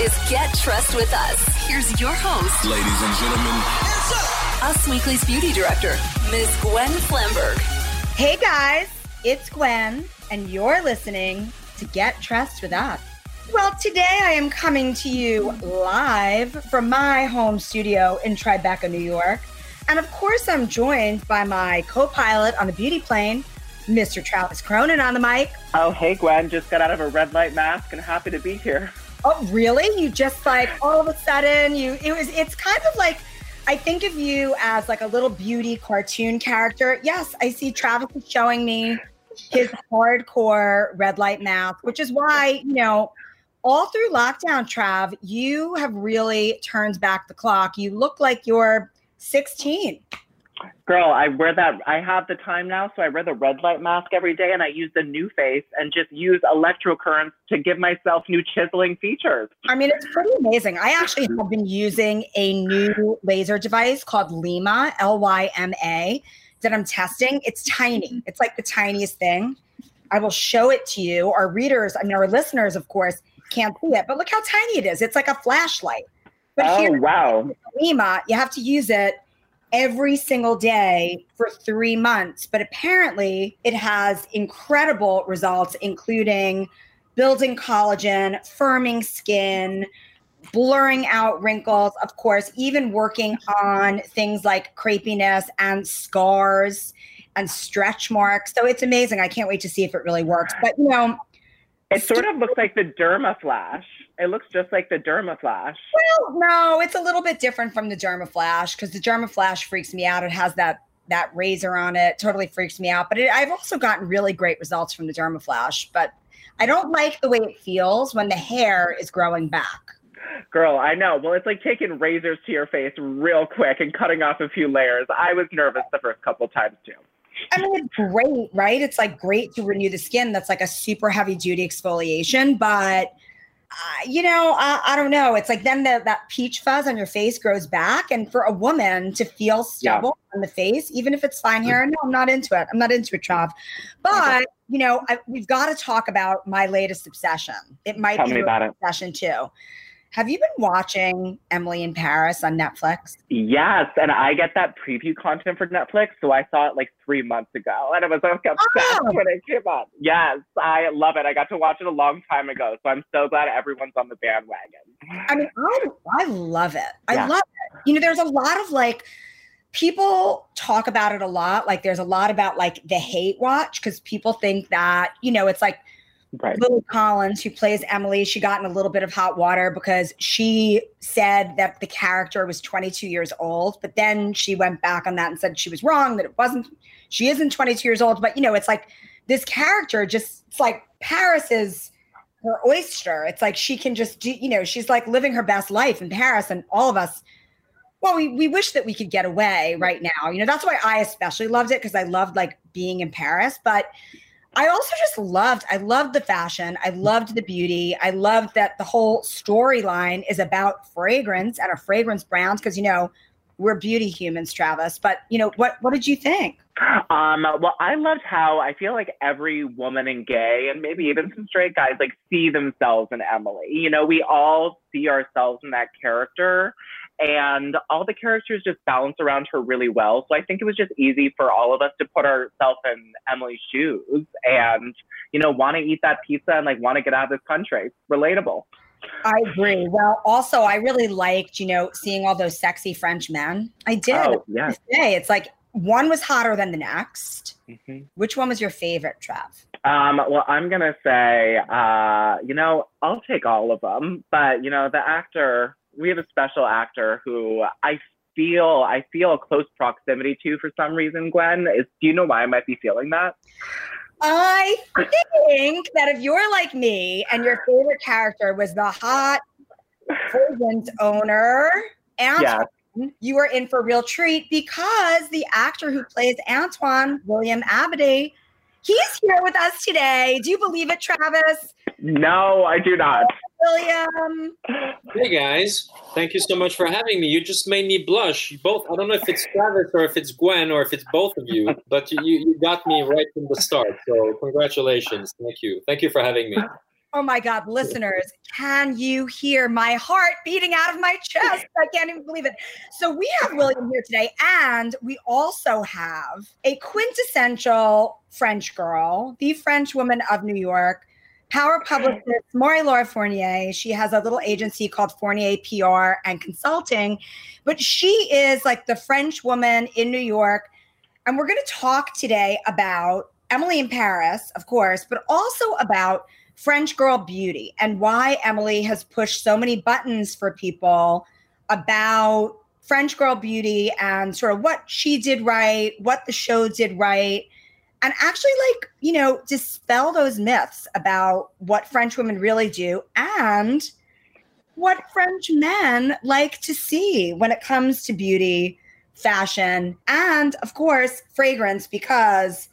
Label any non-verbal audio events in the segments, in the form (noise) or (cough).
is Get Trust with Us. Here's your host, Ladies and gentlemen, Us Weekly's beauty director, Ms. Gwen Flamberg. Hey guys, it's Gwen, and you're listening to Get Trust with Us. Well, today I am coming to you live from my home studio in Tribeca, New York. And of course, I'm joined by my co pilot on the beauty plane, Mr. Travis Cronin on the mic. Oh, hey, Gwen. Just got out of a red light mask and happy to be here. Oh, really? You just like all of a sudden you it was it's kind of like I think of you as like a little beauty cartoon character. Yes, I see Travis is showing me his hardcore red light mask, which is why, you know, all through lockdown, Trav, you have really turned back the clock. You look like you're 16. Girl, I wear that. I have the time now, so I wear the red light mask every day, and I use the new face and just use electrocurrents to give myself new chiseling features. I mean, it's pretty amazing. I actually have been using a new laser device called Lyma, L Y M A, that I'm testing. It's tiny. It's like the tiniest thing. I will show it to you. Our readers, I mean, our listeners, of course, can't see it, but look how tiny it is. It's like a flashlight. But oh, here, wow. Lyma, you have to use it every single day for three months. But apparently, it has incredible results, including building collagen, firming skin, blurring out wrinkles, of course, even working on things like crepiness and scars and stretch marks. So it's amazing. I can't wait to see if it really works. But, you know, It sort of looks like the Dermaflash. It looks just like the Dermaflash. Well, no, it's a little bit different from the Dermaflash because the Dermaflash freaks me out. It has that that razor on it, totally freaks me out. But it, I've also gotten really great results from the Dermaflash. But I don't like the way it feels when the hair is growing back. Girl, I know. Well, it's like taking razors to your face real quick and cutting off a few layers. I was nervous the first couple times too. I mean, it's great, right? It's like great to renew the skin. That's like a super heavy duty exfoliation, but uh, you know, I, I don't know. It's like then the, that peach fuzz on your face grows back, and for a woman to feel stubble on the face, even if it's fine hair, no, I'm not into it. I'm not into it, Trav. But you know, I, we've got to talk about my latest obsession. It might Tell be me your about it. obsession too. Have you been watching Emily in Paris on Netflix? Yes, and I get that preview content for Netflix, so I saw it like three months ago, and I was like obsessed Oh. when it came on. Yes, I love it. I got to watch it a long time ago, so I'm so glad everyone's on the bandwagon. I mean, I, I love it. I Yeah. love it. You know, there's a lot of like people talk about it a lot. Like there's a lot about like the hate watch because people think that, you know, it's like Right. Lily Collins, who plays Emily, she got in a little bit of hot water because she said that the character was 22 years old, but then she went back on that and said she was wrong, that it wasn't, she isn't 22 years old. But, you know, it's like this character just, it's like Paris is her oyster. It's like she can just do, you know, she's like living her best life in Paris, and all of us. Well, we, we wish that we could get away right now. You know, that's why I especially loved it because I loved like being in Paris. But I also just loved, I loved the fashion. I loved the beauty. I loved that the whole storyline is about fragrance and a fragrance brands because, you know, we're beauty humans, Travis. But, you know, what, what did you think? Um, well, I loved how I feel like every woman and gay, and maybe even some straight guys, like see themselves in Emily. You know, we all see ourselves in that character, and all the characters just balance around her really well. So I think it was just easy for all of us to put ourselves in Emily's shoes and, you know, want to eat that pizza and like want to get out of this country. Relatable. I agree. Well, also, I really liked, you know, seeing all those sexy French men. I did. Oh, yeah. It's like one was hotter than the next. Mhm. Which one was your favorite, Trav? Um, well, I'm gonna say, uh, you know, I'll take all of them, but you know, the actor, we have a special actor who I feel, I feel a close proximity to for some reason. Gwen, is do you know why I might be feeling that? I think that if you're like me and your favorite character was the hot fragrance owner, Antoine, you are in for a real treat because the actor who plays Antoine, William Abadie, he's here with us today. Do you believe it, Travis? No, I do not. William. Hey guys, thank you so much for having me. You just made me blush. You both, I don't know if it's Travis or if it's Gwen or if it's both of you, but you, you, got me right from the start. So congratulations. Thank you. Thank you for having me. Oh my God, listeners, can you hear my heart beating out of my chest? I can't even believe it. So, we have William here today, and we also have a quintessential French girl, the French woman of New York, power publicist Marie-Laure Fournier. She has a little agency called Fournier PR and Consulting, but she is like the French woman in New York. And we're going to talk today about Emily in Paris, of course, but also about French girl beauty and why Emily has pushed so many buttons for people about French girl beauty and sort of what she did right, what the show did right, and actually, like, you know, dispel those myths about what French women really do and what French men like to see when it comes to beauty, fashion, and of course, fragrance, because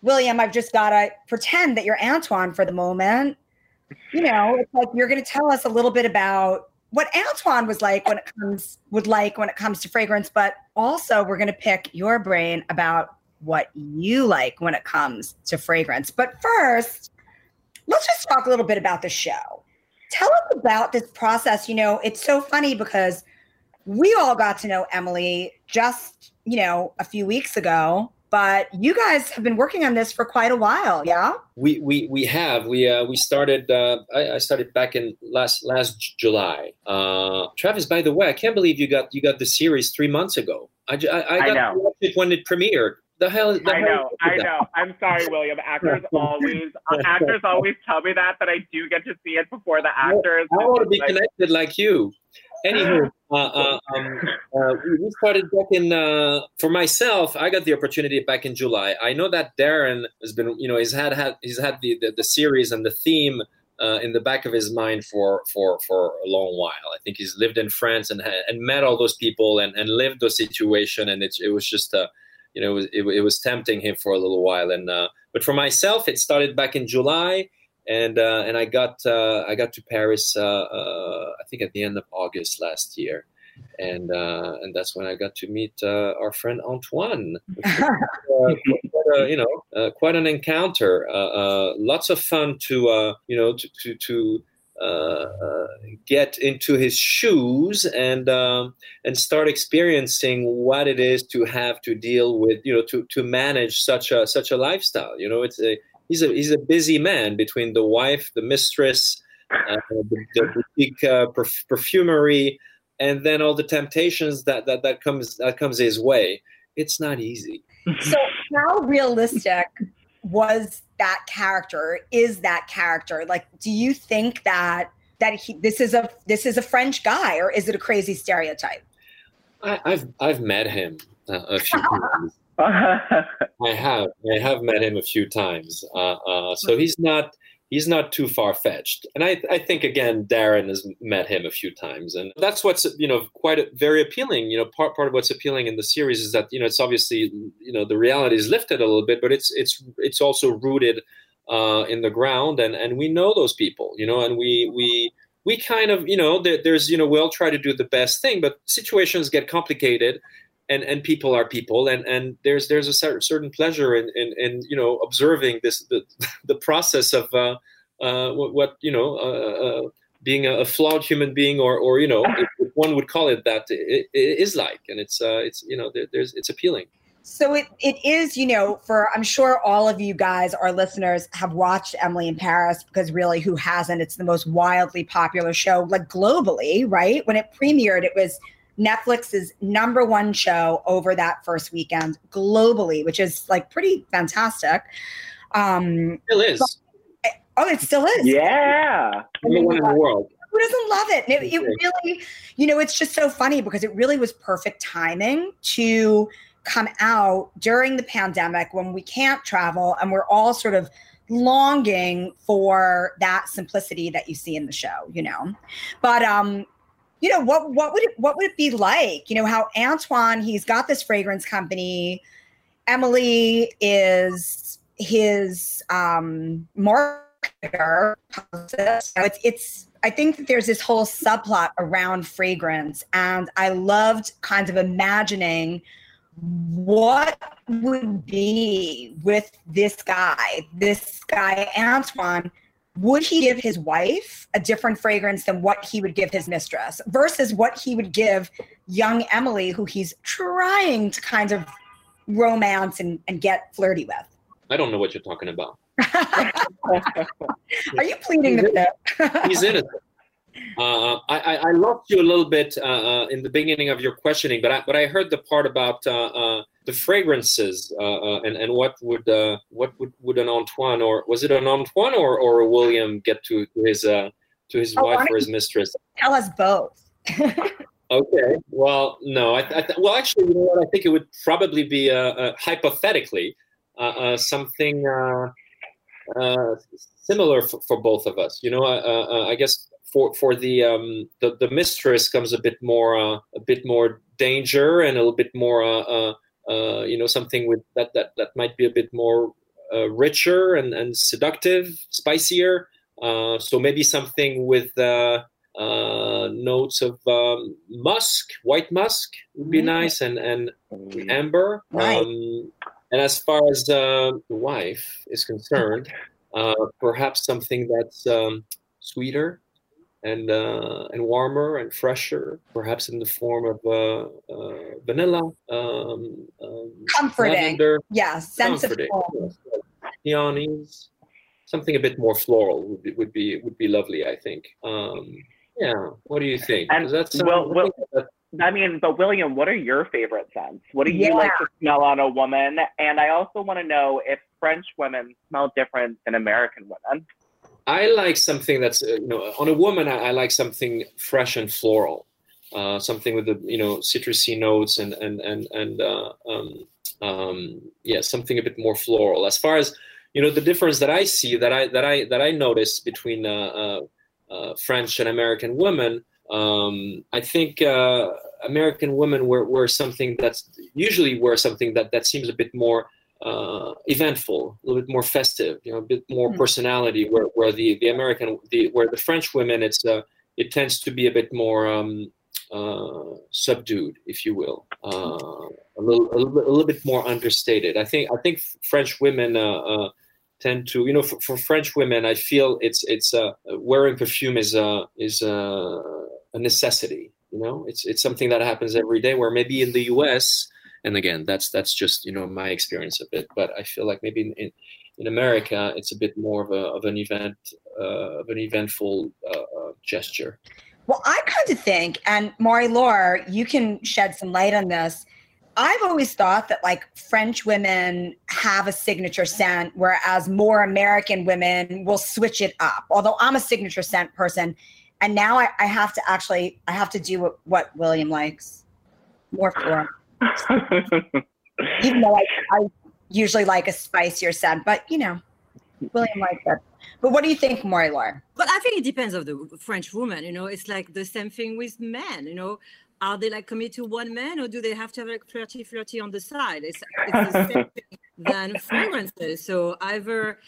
William, I've just got to pretend that you're Antoine for the moment. You know, it's like you're going to tell us a little bit about what Antoine was like when it comes would like when it comes to fragrance, but also we're going to pick your brain about what you like when it comes to fragrance. But first, let's just talk a little bit about the show. Tell us about this process. You know, it's so funny because we all got to know Emily just, you know, a few weeks ago but you guys have been working on this for quite a while, yeah? We we we have we uh, we started. Uh, I, I, started back in last last July. Uh, Travis, by the way, I can't believe you got you got the series three months ago. I I, I got I it when it premiered. The hell? is The I know, I know. I'm sorry, William. Actors (laughs) always actors always tell me that that I do get to see it before the actors. I want to be like, connected like you. Anywho, (laughs) uh, uh, um, uh, we started back in. Uh, for myself, I got the opportunity back in July. I know that Darren has been, you know, he's had, had he's had the, the, the series and the theme uh, in the back of his mind for for for a long while. I think he's lived in France and and met all those people and, and lived the situation, and it it was just a, you know, it was, it, it was tempting him for a little while. And uh, but for myself, it started back in July and uh, and I got uh, I got to Paris uh, uh, I think at the end of August last year, and uh, and that's when I got to meet uh, our friend Antoine. (laughs) quite, you know, quite an encounter. lots of fun to you know to to. to get into his shoes and um, and start experiencing what it is to have to deal with you know to to manage such a such a lifestyle. You know, it's a he's a he's a busy man between the wife, the mistress, uh, the, the, boutique uh, perf- perfumery, and then all the temptations that, that that comes that comes his way. It's not easy. So, how realistic was that character? Is that character like? Do you think that that he this is a this is a French guy, or is it a crazy stereotype? I, have I've met him uh, a few (laughs) times. (laughs) I have. I have met him a few times. Uh, uh, so he's not he's not too far fetched. And I, I think again, Darren has met him a few times, and that's what's you know quite a, very appealing. You know, part part of what's appealing in the series is that you know it's obviously you know the reality is lifted a little bit, but it's it's it's also rooted uh, in the ground, and and we know those people, you know, and we we we kind of you know there, there's you know we'll try to do the best thing, but situations get complicated and and people are people and and there's there's a certain pleasure in in, in you know observing this the, (laughs) the process of uh, uh, what, what, you know uh, uh being a, flawed human being or or you know if, one would call it that it, it is like and it's uh, it's you know there, there's it's appealing so it, it is, you know, for I'm sure all of you guys, our listeners, have watched Emily in Paris because really, who hasn't? It's the most wildly popular show, like globally, right? When it premiered, it was Netflix's number one show over that first weekend globally, which is like pretty fantastic. Um, still is. But, oh, it still is. Yeah. Number one in the world. Who doesn't love it? It, it really, you know, it's just so funny because it really was perfect timing to come out during the pandemic when we can't travel and we're all sort of longing for that simplicity that you see in the show, you know. But um you know what what would it what would it be like? You know how antoine he's got this fragrance company. Emily is his um marketer. It's it's i think that there's this whole subplot around fragrance and i loved kind of imagining what would be with this guy this guy antoine would he give his wife a different fragrance than what he would give his mistress versus what he would give young Emily, who he's trying to kind of romance and, and get flirty with? I don't know what you're talking about. (laughs) Are you pleading the fifth? He's innocent. Uh, I, I lost you a little bit uh, uh, in the beginning of your questioning, but I, but I heard the part about uh, uh the fragrances uh, and and what would what would, would an Antoine or was it an Antoine or, or a William get to, to his to his oh, wife or his mistress? Tell us both. (laughs) okay. Well, no. I, I th- well, actually, you know what? I think it would probably be hypothetically something similar for, for, both of us. You know, I guess for for the um, the, the mistress comes a bit more uh, a bit more danger and a little bit more uh, uh, uh, you know something with that that that might be a bit more uh, richer and, and seductive, spicier. Uh, so maybe something with notes of um, musk, white musk would be mm. nice, and and amber. Right. Um, and as far as the wife is concerned, perhaps something that's um, sweeter, and uh, and warmer and fresher, perhaps in the form of uh, uh, vanilla, um, um, comforting, lavender, yeah, comforting. peonies, something a bit more floral would be would be would be lovely. I think. Um, yeah. What do you think? And that's well, well I mean, but William, what are your favorite scents? What do you yeah. like to smell on a woman? And I also want to know if French women smell different than American women. I like something that's uh, you know on a woman. I, I like something fresh and floral, uh, something with the you know citrusy notes and and and and uh, um, um, yeah, something a bit more floral. As far as you know, the difference that I see that I that I that I notice between uh, uh, French and American women, um, I think American women wear, were something that's usually were something that that seems a bit more uh, eventful, a little bit more festive, you know, a bit more mm. personality. Where, where the the American, the where the French women, it's uh, it tends to be a bit more um, uh, subdued, if you will, uh, a little, a little, a little bit more understated. I think I think French women. Uh, uh, tend to you know for, for, French women I feel it's it's wearing perfume is a is a, a necessity you know it's it's something that happens every day where maybe in the US and again that's that's just you know my experience of it but i feel like maybe in in, in america it's a bit more of, a, of an event uh, of an eventful uh, uh, gesture well i kind of think and Marie-Laure you can shed some light on this I've always thought that like French women have a signature scent, whereas more American women will switch it up. Although I'm a signature scent person, and now I, I have to actually I have to do what, what William likes more floral. Even though I, I usually like a spicier scent, but you know, William likes that. But what do you think, Marie-Laure? But I think it depends of the French woman. You know, it's like the same thing with men. You know, are they like committed to one man, or do they have to have like flirty, flirty on the side? It's, it's the same (laughs) thing than fragrances. So either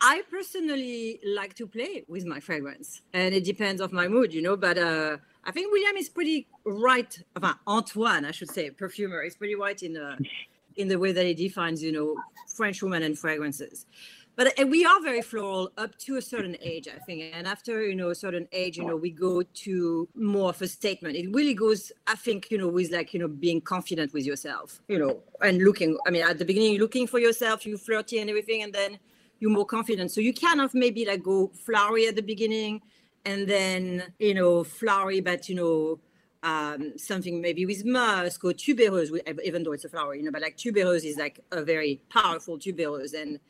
I personally like to play with my fragrance, and it depends of my mood. You know, but. uh I think William is pretty right. About Antoine, I should say, perfumer, is pretty right in the in the way that he defines, you know, French women and fragrances. But we are very floral up to a certain age, I think. And after, you know, a certain age, you know, we go to more of a statement. It really goes, I think, you know, with like, you know, being confident with yourself, you know, and looking. I mean, at the beginning, you're looking for yourself, you flirty and everything, and then you're more confident. So you kind of maybe like go flowery at the beginning and then you know flowery but you know um, something maybe with musk or tuberose even though it's a flower you know but like tuberose is like a very powerful tuberose. And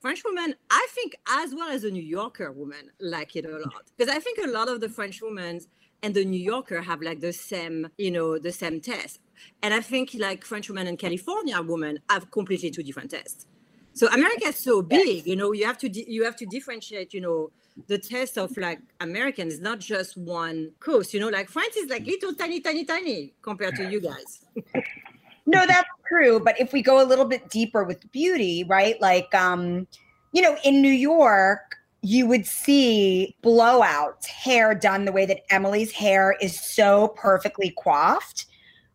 french women i think as well as a new yorker woman like it a lot. Because i think a lot of the french women and the new yorker have like the same you know the same test. And i think like french women and california women have completely two different tests. So america is so big you know you have to you have to differentiate you know the test of like American is not just one coast. You know, like France is like little tiny, tiny, tiny compared to you guys. (laughs) no, that's true. But if we go a little bit deeper with beauty, right? Like, um, you know, in New York, you would see blowouts, hair done the way that Emily's hair is so perfectly coiffed.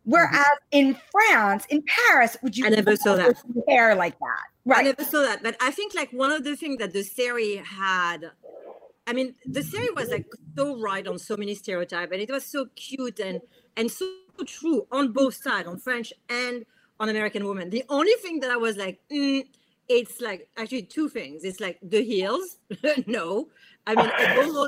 Whereas mm-hmm. in France, in Paris, would you I never saw that hair like that? Right. I never saw that. But I think like one of the things that the series had I mean, the series was like so right on so many stereotypes, and it was so cute and and so true on both sides, on French and on American women. The only thing that I was like, mm, it's like actually two things. It's like the heels. (laughs) no, I mean,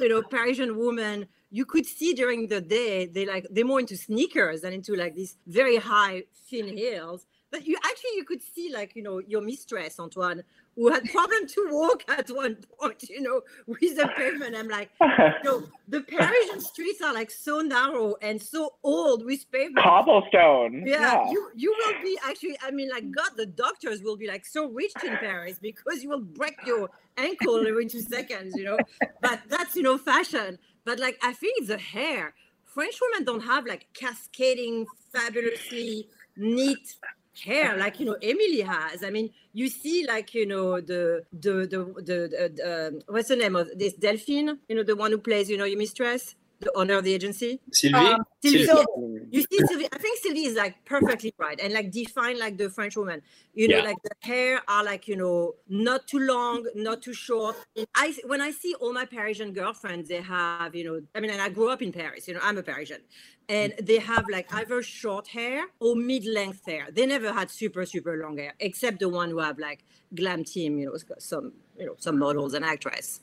you know, Parisian woman. You could see during the day they like they're more into sneakers than into like these very high thin heels. But you actually you could see like you know your mistress Antoine who had problem to walk (laughs) at one point, you know, with the pavement. I'm like, you know, (laughs) the Parisian streets are like so narrow and so old with pavement. Cobblestone. Yeah, Yeah. you you will be actually. I mean, like God, the doctors will be like so rich in Paris because you will break your ankle every two seconds, you know. But that's you know fashion. But like I think it's the hair. French women don't have like cascading, fabulously neat hair like you know Emily has. I mean, you see like you know the the the the, the, the um, what's the name of this Delphine? You know the one who plays you know your mistress, the owner of the agency. Sylvie, Um, Sylvie. Sylvie. You see, Sylvie, I think Sylvie is like perfectly right and like define like the French woman. You know, Yeah. like the hair are like you know not too long, not too short. I when I see all my Parisian girlfriends, they have you know. I mean, and I grew up in Paris. You know, I'm a Parisian, and they have like either short hair or mid-length hair. They never had super super long hair, except the one who have like glam team. You know, some you know some models and actress.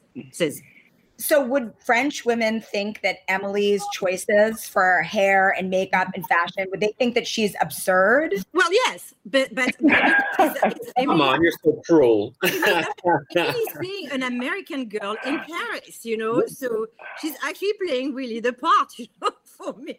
Says So would French women think that Emily's choices for hair and makeup and fashion would they think that she's absurd? well, yes, but but, (laughs) but it's, it's, Come on, you're so cruel. (laughs) She's (laughs) being an American girl in Paris, you know. So she's actually playing really the part, you know, for me.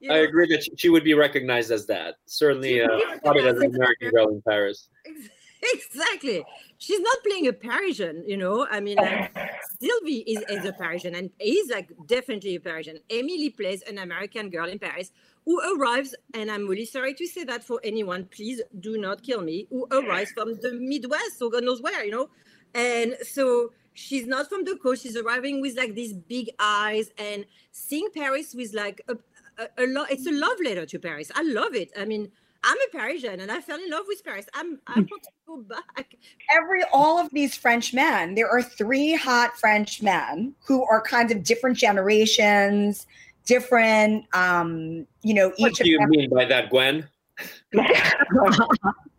you I agree that she- she would be recognized as that. Certainly, She uh, would be spotted as an American girl in Paris. Ex- (laughs) Exactly. She's not playing a Parisian, you know. I mean, like Sylvie is, is a Parisian and is like definitely a Parisian. Emily plays an American girl in Paris who arrives, and I'm really sorry to say that for anyone, please do not kill me, who arrives from the Midwest, so God knows where, you know. And so she's not from the coast. She's arriving with like these big eyes and seeing Paris with like a, a, a lot. It's a love letter to Paris. I love it. I mean, I'm a Parisian and I fell in love with Paris. I'm I want to go back. Every all of these French men, there are three hot French men who are kind of different generations, different um, you know, each What each do of you them. mean by that, Gwen? Listen,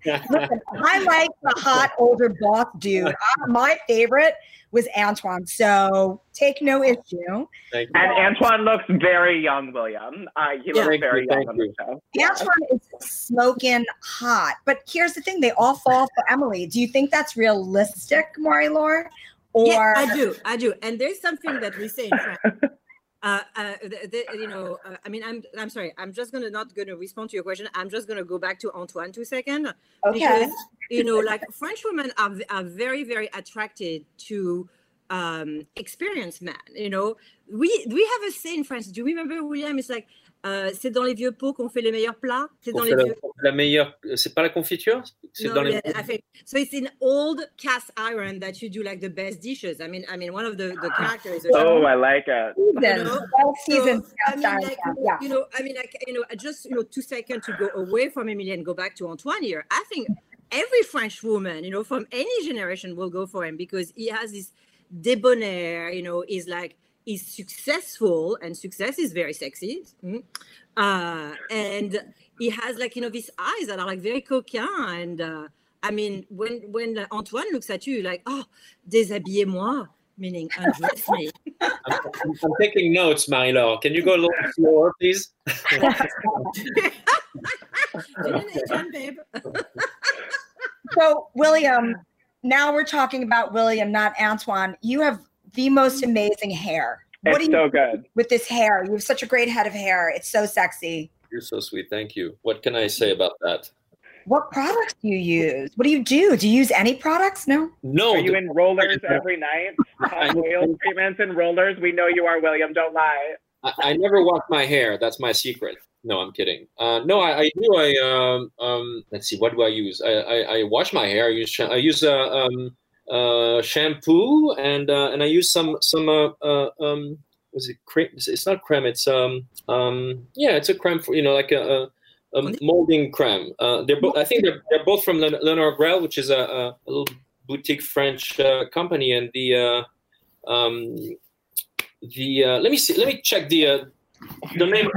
I like the hot older boss dude. Uh, my favorite was Antoine. So take no issue. Thank you. And Antoine looks very young, William. Uh, he looks Thank very you, young thank on the show. Antoine is smoking hot. But here's the thing: they all fall for Emily. Do you think that's realistic, Marie-Laure? Or yeah, I do, I do. And there's something that we say in France. (laughs) Uh, uh, the, the, you know, uh, I mean, I'm, I'm sorry. I'm just gonna not gonna respond to your question. I'm just gonna go back to Antoine two second okay. because you know, like French women are are very very attracted to um experienced men. You know, we we have a saying in France. Do you remember William? It's like euh, c'est dans les vieux pots qu'on fait les meilleurs plats. C'est On dans les la, vieux la meilleure. C'est pas la confiture C'est No, dans les. yeah, I think so. It's in old cast iron that you do like the best dishes. I mean, I mean, one of the the characters. Oh, I like it. Season, know, well seasoned So, I mean, like, yeah. you know, I mean, like, you know, just you know, two seconds to go away from Emily and go back to Antoine here. I think every French woman, you know, from any generation will go for him because he has this debonair, you know, is like he's successful and success is very sexy. mm, Uh, and he has like, you know, these eyes that are like very coquin and uh, I mean, when when Antoine looks at you, like, oh, déshabillez-moi, meaning undress me. (laughs) I'm, I'm, I'm taking notes, Marie-Laure. Can you go a little slower, please? So, William, now we're talking about William, not Antoine. You have the most amazing hair. What It's do you so good. with this hair? You have such a great head of hair. It's so sexy. You're so sweet. Thank you. What can I say about that? What products do you use? What do you do? Do you use any products? No. No, Are you the- in rollers every night? (laughs) Hot oil treatments and rollers. We know you are, William. Don't lie. I, I never wash my hair. That's my secret. No, I'm kidding. Uh, no, I, I do. I um, um, let's see. What do I use? I, I, I wash my hair. I use I use uh, um, uh, shampoo and uh, and I use some some uh, uh, um, was it cream? It's- not creme. It's um um yeah, it's a creme for you know like a. a a molding creme. Uh, they're both. I think they're, they're both from Leonor Greyl, which is a, a, a little boutique French uh, company, and the uh, um, the uh, let me see. Let me check the uh, the name.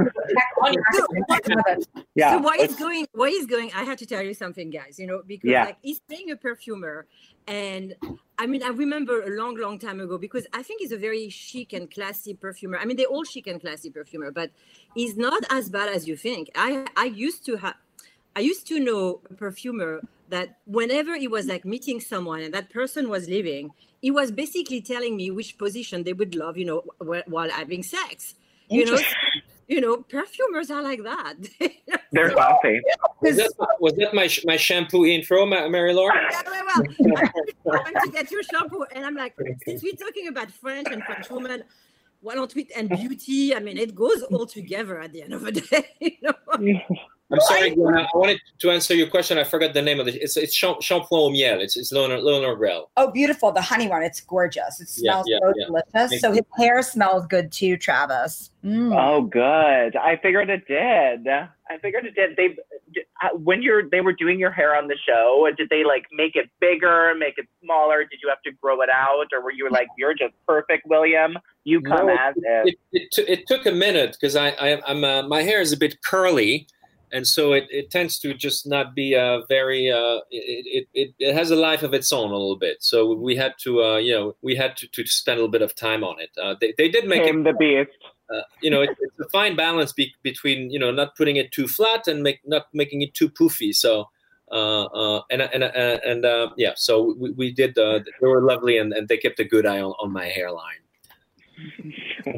Yeah. So why he's going? Why he's going? I have to tell you something, guys. You know, because Yeah. like he's playing a perfumer, and I mean, I remember a long, long time ago because I think he's a very chic and classy perfumer. I mean, they're all chic and classy perfumer, but he's not as bad as you think. I I used to have, I used to know a perfumer that whenever he was like meeting someone and that person was leaving, he was basically telling me which position they would love, you know, wh- while having sex. You know, you know, perfumers are like that. (laughs) They're saucy. Was that, was that my my shampoo intro, Marie-Laure? Yeah, well, well, (laughs) I went to get your shampoo, and I'm like, since we're talking about French and French women, why don't we and beauty? I mean, it goes all together at the end of the day. (laughs) You know? I'm sorry, Gwen, I wanted to answer your question. I forgot the name of it. It's it's Cham- Shampoing au miel. It's it's Leonard Leonor Greyl. Oh, beautiful. The honey one. It's gorgeous. It smells yeah, so yeah. delicious. Thank So his hair smells good too, Travis. Mm. Oh, good. I figured it did. I figured it did. They, uh, when you're, they were doing your hair on the show. Did they like make it bigger, make it smaller? Did you have to grow it out, or were you like, you're just perfect, William? You come No, as is. It, it, t- it took a minute because I, I I'm uh, my hair is a bit curly, and so it, it tends to just not be a very uh, it, it, it, it has a life of its own a little bit. So we had to uh, you know we had to, to spend a little bit of time on it. Uh, they, they did make it Tame the beast. uh, you know, it, it's a fine balance be- between you know not putting it too flat and make not making it too poofy. So. Uh, uh, and and uh, and uh, yeah, so we, we did. Uh, they were lovely, and, and they kept a good eye on, on my hairline.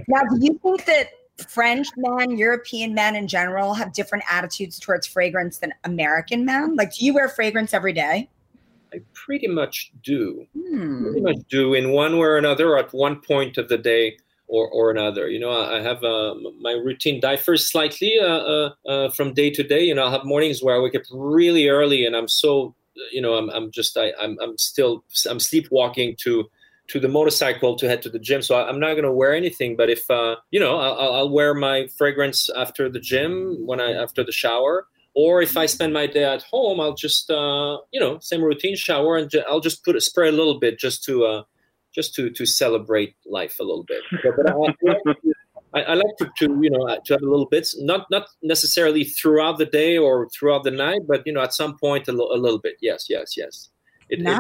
Now, do you think that French men, European men in general, have different attitudes towards fragrance than American men? Like, do you wear fragrance every day? I pretty much do. Hmm. Pretty much do in one way or another at one point of the day or, or another. You know, I, I have uh, my routine differs slightly uh, uh, uh, from day to day. You know, I have mornings where I wake up really early and I'm so, you know, I'm, I'm just, I, I'm, I'm still, I'm sleepwalking to, to the motorcycle to head to the gym. So I, I'm not going to wear anything, but if, uh, you know, I'll, I'll- wear my fragrance after the gym when I, after the shower. Or if I spend my day at home, I'll just, uh, you know, same routine, shower, and I'll just put a spray a little bit just to, uh, just to to celebrate life a little bit. (laughs) But, but I, I, like to, to you know to have a little bit, not not necessarily throughout the day or throughout the night, but you know at some point a, li- a little bit. Yes, yes, yes. It Nice.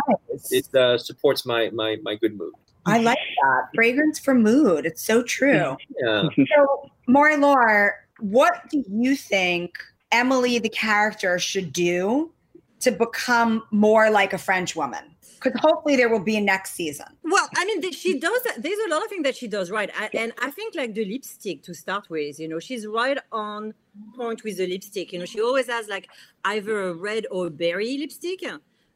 it, it uh, supports my my my good mood. I like that. Fragrance for mood. It's so true. Yeah. So, Marie-Laure, what do you think Emily, the character, should do to become more like a French woman? Because hopefully there will be a next season. Well, I mean, she does. There's a lot of things that she does right, I, and I think like the lipstick to start with. You know, she's right on point with the lipstick. You know, she always has like either a red or berry lipstick.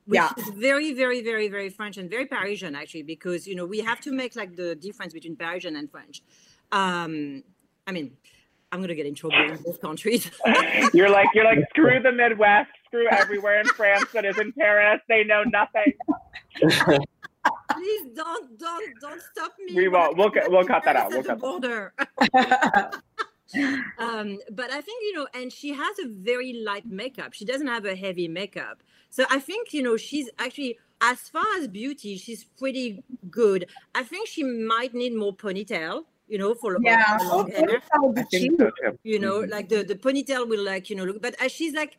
Which Yeah. is very, very, very, very French and very Parisian actually, because you know we have to make like the difference between Parisian and French. Um, I mean, I'm gonna get in trouble in both countries. (laughs) You're like, you're like, screw the Midwest, screw everywhere in France that isn't Paris. They know nothing. (laughs) Please don't, don't, don't stop me. We won't. We'll cut- we'll cut that out. We'll at the cut border. (laughs) um, but I think you know, and she has a very light makeup. She doesn't have a heavy makeup, so I think you know she's actually as far as beauty, she's pretty good. I think she might need more ponytail, you know, for yeah. for long Okay, hair. be I think so too. You know, Mhm. like the the ponytail will like you know look, but as she's like.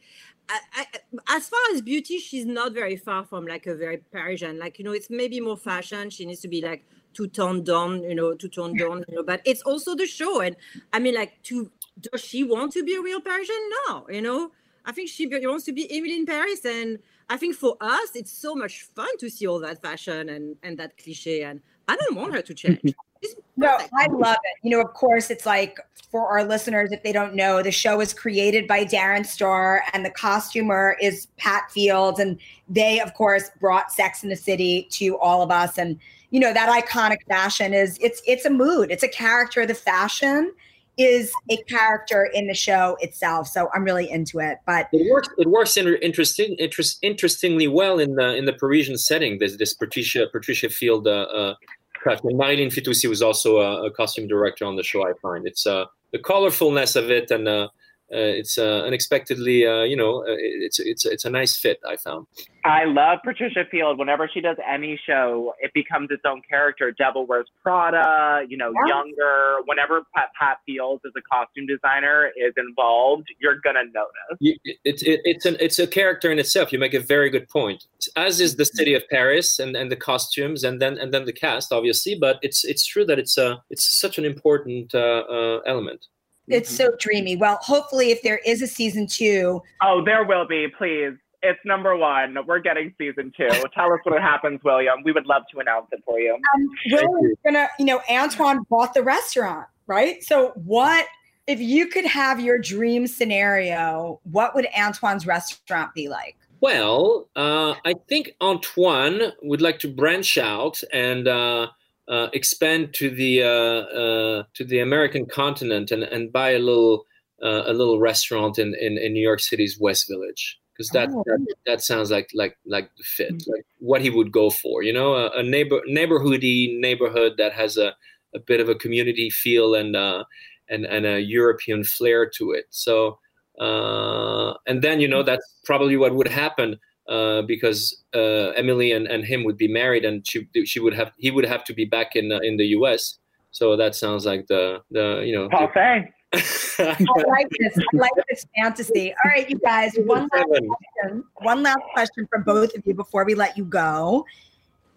I, I, as far as beauty, she's not very far from like a very Parisian. Like you know, it's maybe more fashion. She needs to be like two toned down, you know, to toned down. You know, but it's also the show. And I mean, like, to does she want to be a real Parisian? No, you know. I think she wants to be Emily in Paris, and I think for us, it's so much fun to see all that fashion and and that cliche. And I don't want her to change. Mm-hmm. No. I love it. You know, of course, it's like for our listeners, if they don't know, the show is created by Darren Star and the costumer is Pat Fields. And they, of course, brought Sex in the City to all of us. And, you know, that iconic fashion is it's it's a mood, it's a character. The fashion is a character in the show itself. So I'm really into it. But It works. It works in, interesting, interest, interestingly well in the in the Parisian setting. This this Patricia Patricia Field uh, uh, costume. Marylin Fitoussi was also a, a costume director on the show. I find it's uh, the colorfulness of it and uh, it's uh, unexpectedly, uh, you know, uh, it's it's it's a nice fit. I found. I love Patricia Field. Whenever she does any show, it becomes its own character. Devil Wears Prada, you know, Yeah. younger. Whenever Pat, Pat Fields as a costume designer is involved, you're gonna notice. You, it's it, it's an it's a character in itself. You make a very good point. As is the city of Paris and, and the costumes and then and then the cast, obviously. But it's it's true that it's a it's such an important uh, uh, element. It's so dreamy. Well, hopefully, if there is a season two, Oh, there will be. Please, it's number one. We're getting season two. (laughs) Tell us what happens, William. We would love to announce it for you. um, Will's gonna, you know, Antoine bought the restaurant, right? So, what if you could have your dream scenario? What would Antoine's restaurant be like? Well, uh, I think Antoine would like to branch out and uh, uh, expand to the uh, uh, to the American continent and, and buy a little uh, a little restaurant in, in, in New York City's West Village because that, Oh. that that sounds like like like the fit, like what he would go for. You know, a, a neighbor neighborhoody neighborhood that has a, a bit of a community feel and uh, and and a European flair to it. So uh, and then you know that's probably what would happen uh, because uh, Emily and, and him would be married, and she she would have he would have to be back in uh, in the U.S. So that sounds like the the you know. Parfait. I like this. I like this fantasy. All right, you guys. One last question. One last question from both of you before we let you go.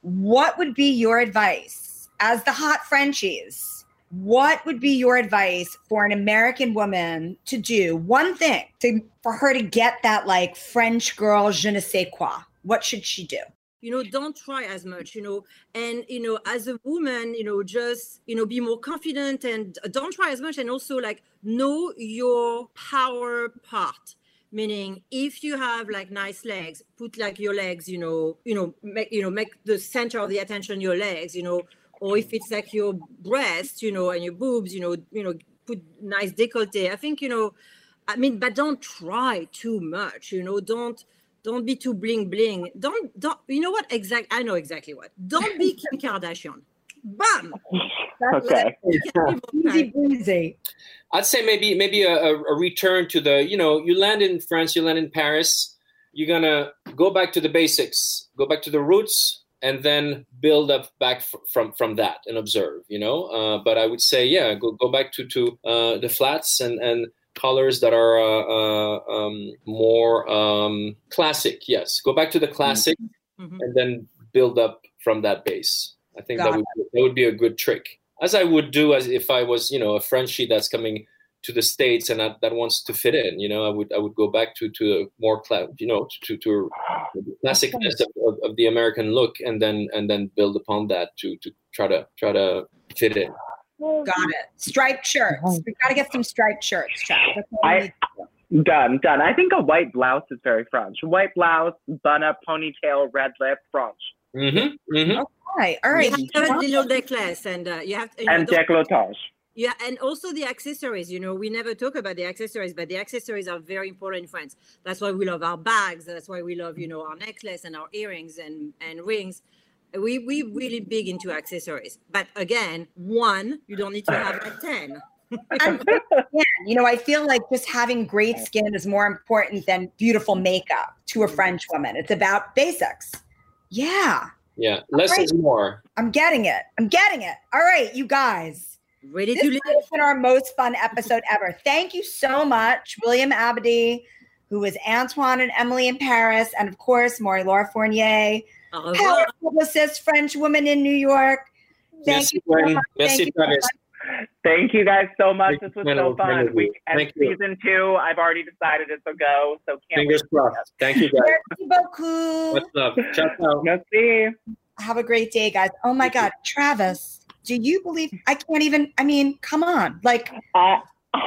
What would be your advice as the hot Frenchies? What would be your advice for an American woman to do one thing to for her to get that like French girl je ne sais quoi? What should she do? you know don't try as much you know and you know as a woman you know just you know be more confident and don't try as much and also like know your power part meaning if you have like nice legs put like your legs you know you know make you know make the center of the attention your legs you know or if it's like your breast you know and your boobs you know you know put nice décolleté i think you know i mean but don't try too much you know don't don't be too bling bling. Don't don't you know what exact I know exactly what. Don't be Kim Kardashian. Bam. Okay. (laughs) Easy breezy. I'd say maybe maybe a, a, a return to the you know you land in France, you land in Paris, you're gonna go back to the basics, go back to the roots, and then build up back f- from from that and observe. You know, uh, but I would say yeah, go go back to to uh, the flats and and colors that are uh, uh, um, more um, classic. Yes, go back to the classic Mhm. and then build up from that base. I think Got that would that would be a good trick, as I would do as if I was you know a Frenchie that's coming to the states and that, that wants to fit in. You know, I would I would go back to to a more cla- you know to to the classicness of, of, of the American look and then and then build upon that to to try to try to fit in. Got it. Striped shirts. we've got to get some striped shirts, Chad. That's all we I- Done, done. I think a white blouse is very French. White blouse, bun up, ponytail, red lip, French. Mm-hmm. Mm-hmm. All right. You have to have a little necklace and uh, you have to you know, And don't- décolletage. Yeah, and also the accessories. You know, we never talk about the accessories, but the accessories are very important in France. That's why we love our bags. That's why we love, you know, our necklace and our earrings and and rings. We we really big into accessories. But again, one, you don't need to have like ten. And yeah, you know, I feel like just having great skin is more important than beautiful makeup to a French woman. It's about basics. Yeah, Yeah, less Right. is more. I'm getting it. I'm getting it. All right, you guys. Ready This to has live. been our most fun episode ever. (laughs) Thank you so much, William Abadie, who is Antoine and Emily in Paris, and of course, Marie-Laure Fournier, Au revoir. power publicist, French woman in New York. Thank Merci, you so much. Merci, Thank you so Thank you guys so much. Thank This was so fun. We and Thank you. season two, I've already decided it's a go. So can't Fingers crossed. Thank you, guys. Merci beaucoup. Much love. Ciao, ciao. Merci. Have a great day, guys. Oh my God, Travis, do you believe I can't even? I mean, come on. Like, Uh, (laughs)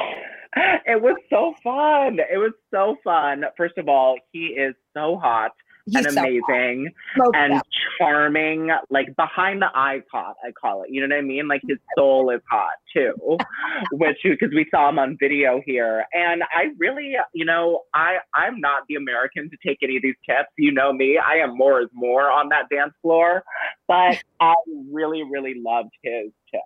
it was so fun. It was so fun. First of all, he is so hot. He's and so amazing Smoke and charming, like behind the eye hot, I call it. You know what I mean? Like his soul is hot too, (laughs) which because we saw him on video here. And I really, you know, I I'm not the American to take any of these tips. You know me, I am more is more on that dance floor. But (laughs) I really, really loved his tip.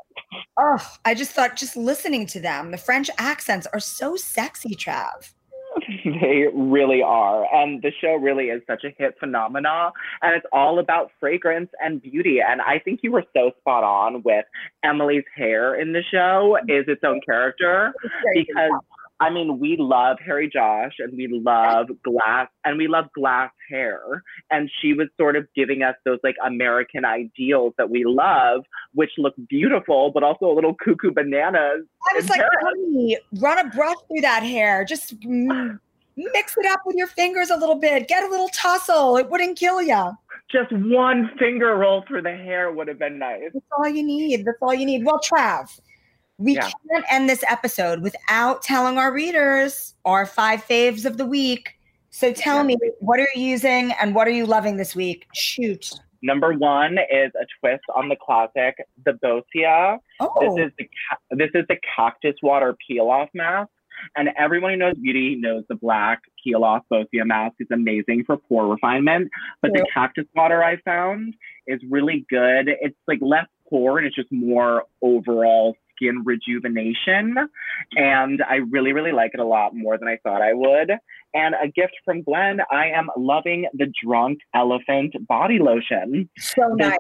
Oh, I just thought just listening to them, the French accents are so sexy, Trav. (laughs) they really are. And the show really is such a hit phenomena. And it's all about fragrance and beauty. And I think you were so spot on with Emily's hair in the show is its own character because I mean we love Harry Josh and we love glass and we love glass hair. And she was sort of giving us those like American ideals that we love, which look beautiful, but also a little cuckoo bananas. I was like, honey, run a brush through that hair. Just mix it up with your fingers a little bit. Get a little tussle. It wouldn't kill you. Just one finger roll through the hair would have been nice. That's all you need. That's all you need. Well, Trav, we Yeah. can't end this episode without telling our readers our five faves of the week. So tell Yeah. me, what are you using and what are you loving this week? Shoot. Number one is a twist on the classic, the Boscia. Oh, This is the this is the cactus water peel off mask, and everyone who knows beauty knows the black peel off Boscia mask is amazing for pore refinement. But the cactus water I found is really good. It's like less pore and it's just more overall skin rejuvenation, and I really really like it a lot more than I thought I would. And a gift from Glenn, I am loving the Drunk Elephant body lotion. so nice.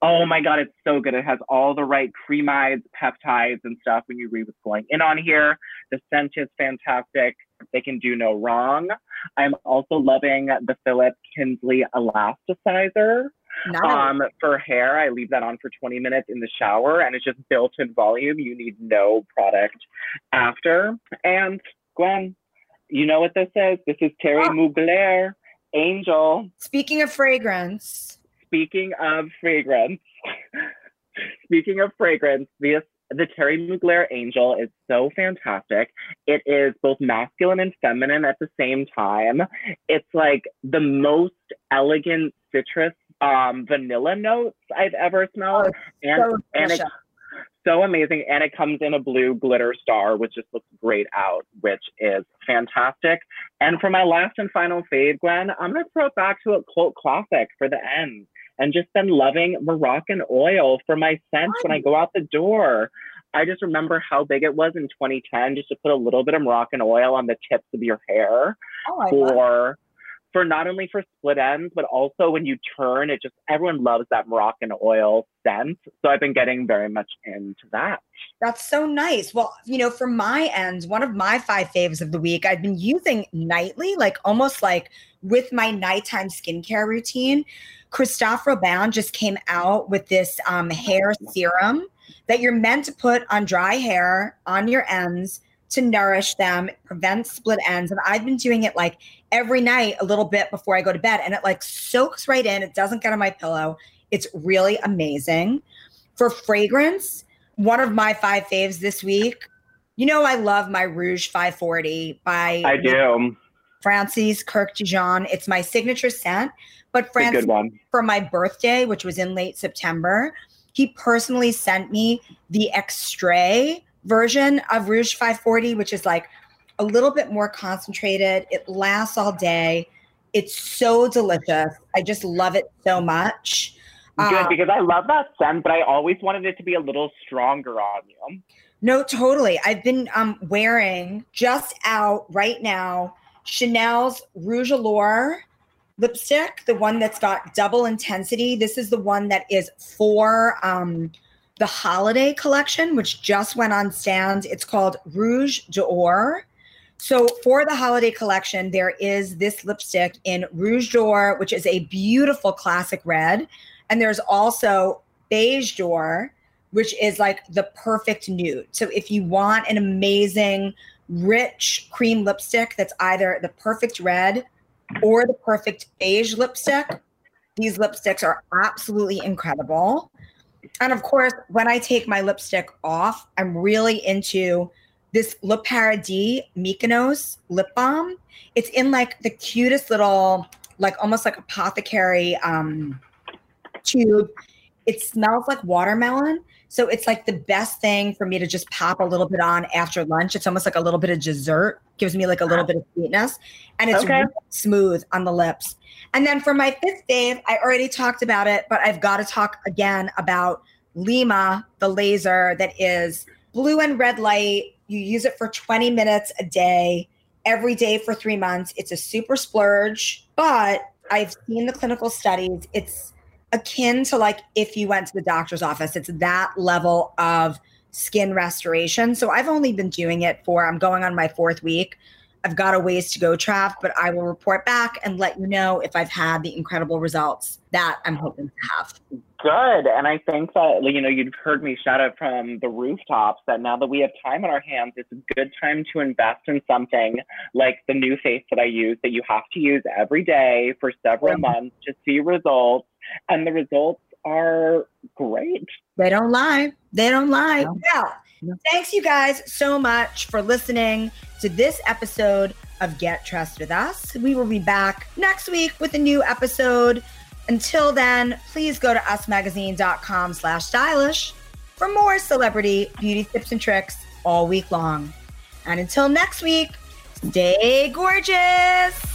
oh my god, it's so good. It has all the right ceramides, peptides, and stuff when you read what's going in on here. The scent is fantastic. They can do no wrong. I'm also loving the Philip Kingsley elasticizer. Nice. Um, for hair, I leave that on for 20 minutes in the shower and it's just built in volume. You need no product after. And Gwen, you know what this is? This is Thierry Ah. Mugler, Angel. Speaking of fragrance, Speaking of fragrance, (laughs) speaking of fragrance, this the Thierry Mugler Angel is so fantastic. It is both masculine and feminine at the same time. It's like the most elegant citrus um, vanilla notes I've ever smelled, and so and it, so amazing. And it comes in a blue glitter star, which just looks great out, which is fantastic. And for my last and final fave, Gwen, I'm gonna throw it back to a cult classic for the end. And just been loving Moroccanoil for my scent when I go out the door. I just remember how big it was in 2010 just to put a little bit of Moroccanoil on the tips of your hair oh, for for not only for split ends, but also when you turn, it just everyone loves that Moroccan oil scent. So I've been getting very much into that. That's so nice. Well, you know, for my ends, one of my five faves of the week, I've been using nightly, like almost like with my nighttime skincare routine. Christophe Robin just came out with this um, hair serum that you're meant to put on dry hair on your ends to nourish them, prevent split ends. And I've been doing it like every night a little bit before I go to bed, and it like soaks right in. It doesn't get on my pillow. It's really amazing. For fragrance, one of my five faves this week. You know, I love my Rouge 540 by I do. Francis Kurkdjian. It's my signature scent. But Francis, for my birthday, which was in late September, he personally sent me the extrait version of Rouge 540, which is like a little bit more concentrated. It lasts all day. It's so delicious. I just love it so much. Good Uh, because I love that scent, but I always wanted it to be a little stronger on you. No, totally. I've been um, wearing just out right now Chanel's Rouge Allure lipstick, the one that's got double intensity. This is the one that is for um, the holiday collection, which just went on stand. It's called Rouge d'Or. So for the holiday collection, there is this lipstick in Rouge d'Or, which is a beautiful classic red. And there's also Beige d'Or, which is like the perfect nude. So if you want an amazing, rich cream lipstick that's either the perfect red or the perfect beige lipstick, these lipsticks are absolutely incredible. And of course, when I take my lipstick off, I'm really into this Le Paradis Mykonos lip balm. It's in like the cutest little like almost like apothecary um, tube. It smells like watermelon. So it's like the best thing for me to just pop a little bit on after lunch. It's almost like a little bit of dessert, gives me like a little bit of sweetness, and it's Okay. really smooth on the lips. And then for my fifth fave, I already talked about it, but I've got to talk again about Lyma, the laser that is blue and red light. You use it for 20 minutes a day, every day for three months. It's a super splurge, but I've seen the clinical studies. It's akin to like if you went to the doctor's office, it's that level of skin restoration. So I've only been doing it for, I'm going on my fourth week. I've got a ways to go, Trav, but I will report back and let you know if I've had the incredible results that I'm hoping to have. Good. And I think that, you know, you've heard me shout out from the rooftops that now that we have time on our hands, it's a good time to invest in something like the NuFACE that I use that you have to use every day for several Yeah. months to see results. And the results are great. They don't lie. They don't lie. No. Yeah. Thanks, you guys, so much for listening to this episode of Get Trust with Us. We will be back next week with a new episode. Until then, please go to usmagazine.com slash stylish for more celebrity beauty tips and tricks all week long. And until next week, stay gorgeous.